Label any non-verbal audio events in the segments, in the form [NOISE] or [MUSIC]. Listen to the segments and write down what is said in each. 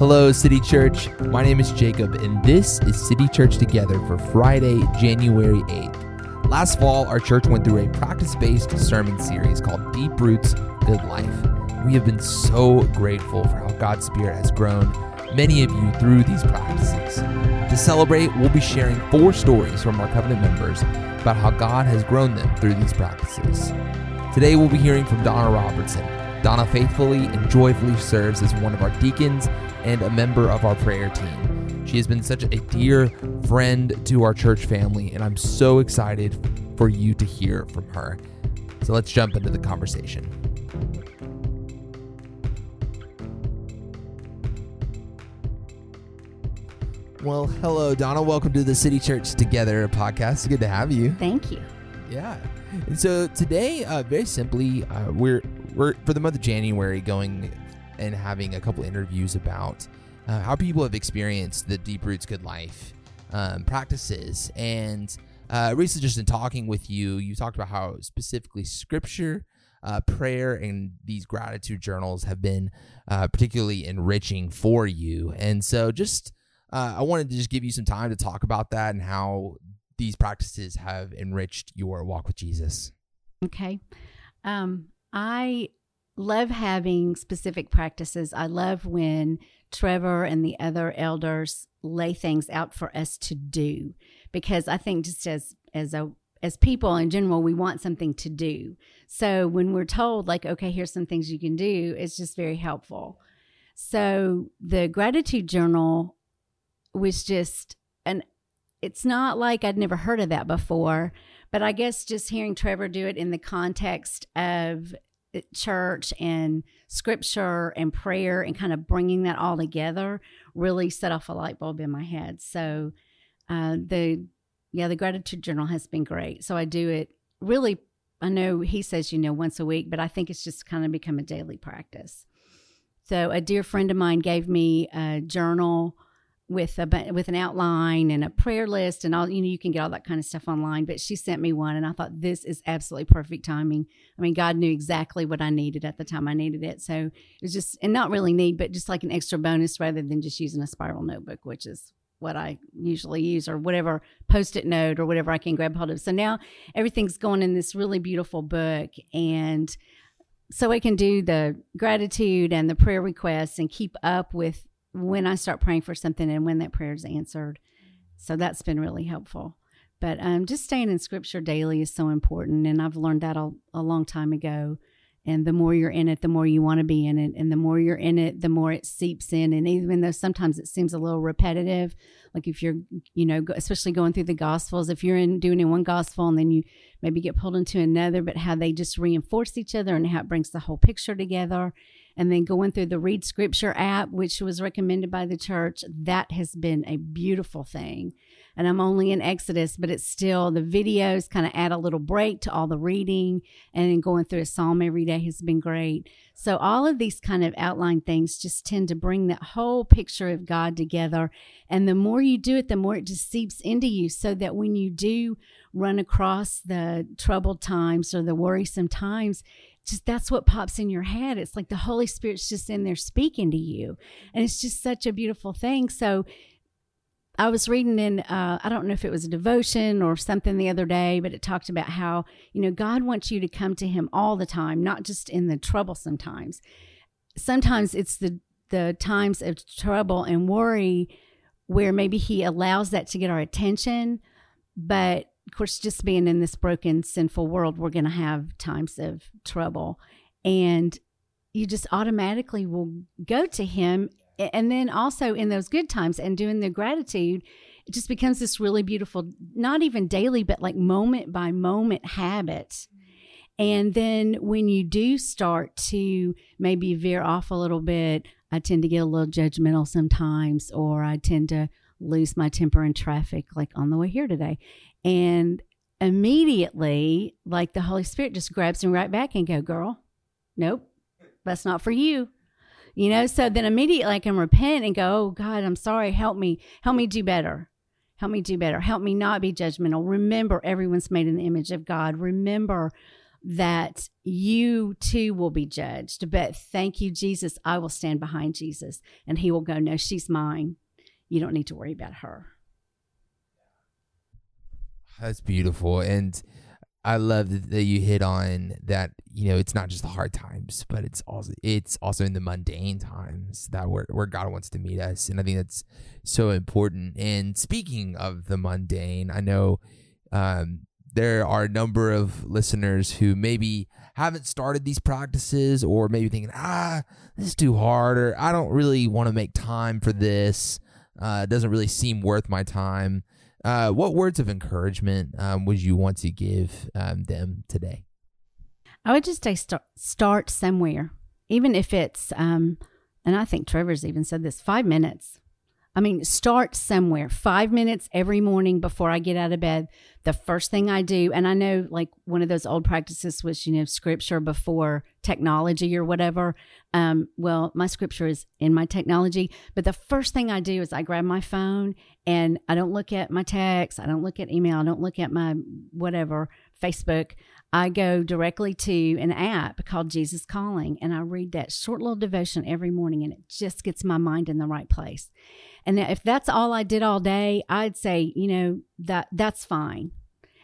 Hello, City Church. My name is Jacob, and this is City Church Together for Friday, January 8th. Last fall, our church went through a practice based sermon series called Deep Roots Good Life. We have been so grateful for how God's Spirit has grown many of you through these practices. To celebrate, we'll be sharing four stories from our covenant members about how God has grown them through these practices. Today, we'll be hearing from Donna Robertson. Donna faithfully and joyfully serves as one of our deacons and a member of our prayer team. She has been such a dear friend to our church family, and I'm so excited for you to hear from her. So let's jump into the conversation. Well, hello, Donna. Welcome to the City Church Together podcast. Good to have you. Thank you. Yeah. And so today, uh, very simply, uh, we're we're for the month of January going and having a couple interviews about uh, how people have experienced the Deep Roots Good Life um, practices. And uh, recently, just in talking with you, you talked about how specifically Scripture. Uh, prayer and these gratitude journals have been uh, particularly enriching for you. And so, just uh, I wanted to just give you some time to talk about that and how these practices have enriched your walk with Jesus. Okay. Um, I love having specific practices. I love when Trevor and the other elders lay things out for us to do because I think just as as a as people in general, we want something to do. So when we're told, like, okay, here's some things you can do, it's just very helpful. So the gratitude journal was just an, it's not like I'd never heard of that before, but I guess just hearing Trevor do it in the context of church and scripture and prayer and kind of bringing that all together really set off a light bulb in my head. So, uh, the yeah, the gratitude journal has been great. So I do it really. I know he says you know once a week, but I think it's just kind of become a daily practice. So a dear friend of mine gave me a journal with a with an outline and a prayer list and all you know you can get all that kind of stuff online but she sent me one and I thought this is absolutely perfect timing. I mean God knew exactly what I needed at the time I needed it. So it was just and not really need but just like an extra bonus rather than just using a spiral notebook which is what I usually use or whatever post-it note or whatever I can grab hold of. So now everything's going in this really beautiful book and so I can do the gratitude and the prayer requests and keep up with when I start praying for something and when that prayer is answered. So that's been really helpful. But um, just staying in scripture daily is so important. And I've learned that a, a long time ago. And the more you're in it, the more you want to be in it. And the more you're in it, the more it seeps in. And even though sometimes it seems a little repetitive, like if you're, you know, especially going through the gospels, if you're in doing in one gospel and then you maybe get pulled into another, but how they just reinforce each other and how it brings the whole picture together and then going through the Read Scripture app, which was recommended by the church, that has been a beautiful thing. And I'm only in Exodus, but it's still the videos kind of add a little break to all the reading, and then going through a psalm every day has been great. So, all of these kind of outline things just tend to bring that whole picture of God together. And the more you do it, the more it just seeps into you, so that when you do run across the troubled times or the worrisome times, just that's what pops in your head. It's like the Holy Spirit's just in there speaking to you. And it's just such a beautiful thing. So I was reading in, uh, I don't know if it was a devotion or something the other day, but it talked about how, you know, God wants you to come to Him all the time, not just in the troublesome times. Sometimes it's the, the times of trouble and worry where maybe He allows that to get our attention, but of course, just being in this broken, sinful world, we're going to have times of trouble. And you just automatically will go to Him. And then also in those good times and doing the gratitude, it just becomes this really beautiful, not even daily, but like moment by moment habit. And then when you do start to maybe veer off a little bit, I tend to get a little judgmental sometimes, or I tend to lose my temper in traffic, like on the way here today. And immediately, like the Holy Spirit just grabs me right back and go, girl, nope, that's not for you. You know, so then immediately I can repent and go, oh God, I'm sorry. Help me. Help me do better. Help me do better. Help me not be judgmental. Remember, everyone's made in the image of God. Remember, that you too will be judged. But thank you, Jesus. I will stand behind Jesus and he will go, No, she's mine. You don't need to worry about her. That's beautiful. And I love that you hit on that, you know, it's not just the hard times, but it's also it's also in the mundane times that where, where God wants to meet us. And I think that's so important. And speaking of the mundane, I know um, there are a number of listeners who maybe haven't started these practices or maybe thinking, ah, this is too hard, or I don't really want to make time for this. Uh, it doesn't really seem worth my time. Uh, what words of encouragement um, would you want to give um, them today? I would just say start, start somewhere, even if it's, um, and I think Trevor's even said this five minutes. I mean, start somewhere. Five minutes every morning before I get out of bed. The first thing I do, and I know like one of those old practices was, you know, scripture before technology or whatever. Um, well, my scripture is in my technology, but the first thing I do is I grab my phone and I don't look at my text, I don't look at email, I don't look at my whatever, Facebook. I go directly to an app called Jesus Calling and I read that short little devotion every morning and it just gets my mind in the right place. And if that's all I did all day, I'd say, you know, that that's fine.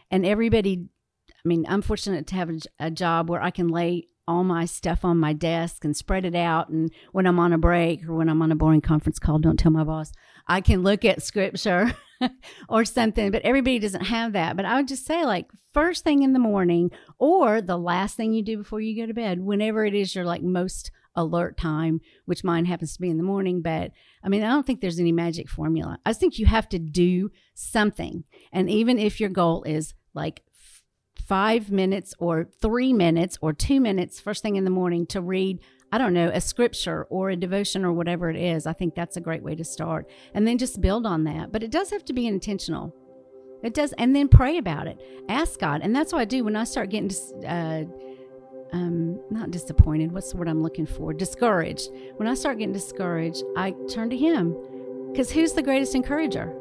And everybody, I mean, I'm fortunate to have a, a job where I can lay all my stuff on my desk and spread it out. And when I'm on a break or when I'm on a boring conference call, don't tell my boss, I can look at scripture [LAUGHS] [LAUGHS] or something. But everybody doesn't have that. But I would just say, like, first thing in the morning or the last thing you do before you go to bed, whenever it is you're like most alert time, which mine happens to be in the morning. But I mean, I don't think there's any magic formula. I think you have to do something. And even if your goal is like five minutes or three minutes or two minutes first thing in the morning to read I don't know, a scripture or a devotion or whatever it is. I think that's a great way to start. And then just build on that. But it does have to be intentional. It does. And then pray about it. Ask God. And that's what I do when I start getting uh, um, not disappointed. What's the word I'm looking for? Discouraged. When I start getting discouraged, I turn to Him because who's the greatest encourager?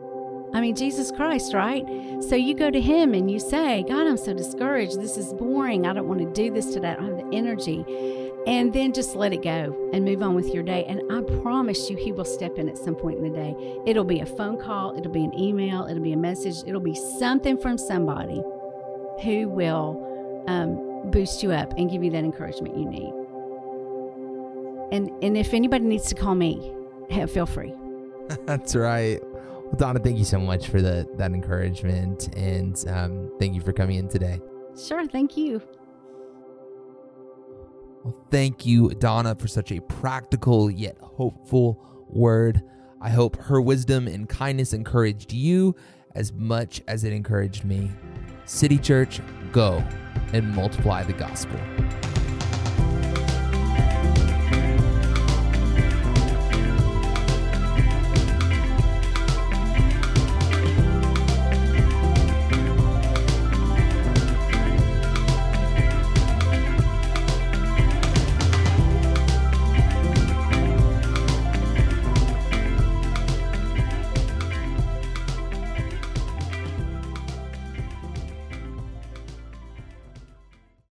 I mean, Jesus Christ, right? So you go to Him and you say, God, I'm so discouraged. This is boring. I don't want to do this today. I don't have the energy. And then just let it go and move on with your day. And I promise you, He will step in at some point in the day. It'll be a phone call, it'll be an email, it'll be a message, it'll be something from somebody who will um, boost you up and give you that encouragement you need. And and if anybody needs to call me, feel free. [LAUGHS] That's right. Well, Donna, thank you so much for the, that encouragement, and um, thank you for coming in today. Sure, thank you. Well, thank you, Donna, for such a practical yet hopeful word. I hope her wisdom and kindness encouraged you as much as it encouraged me. City Church, go and multiply the gospel.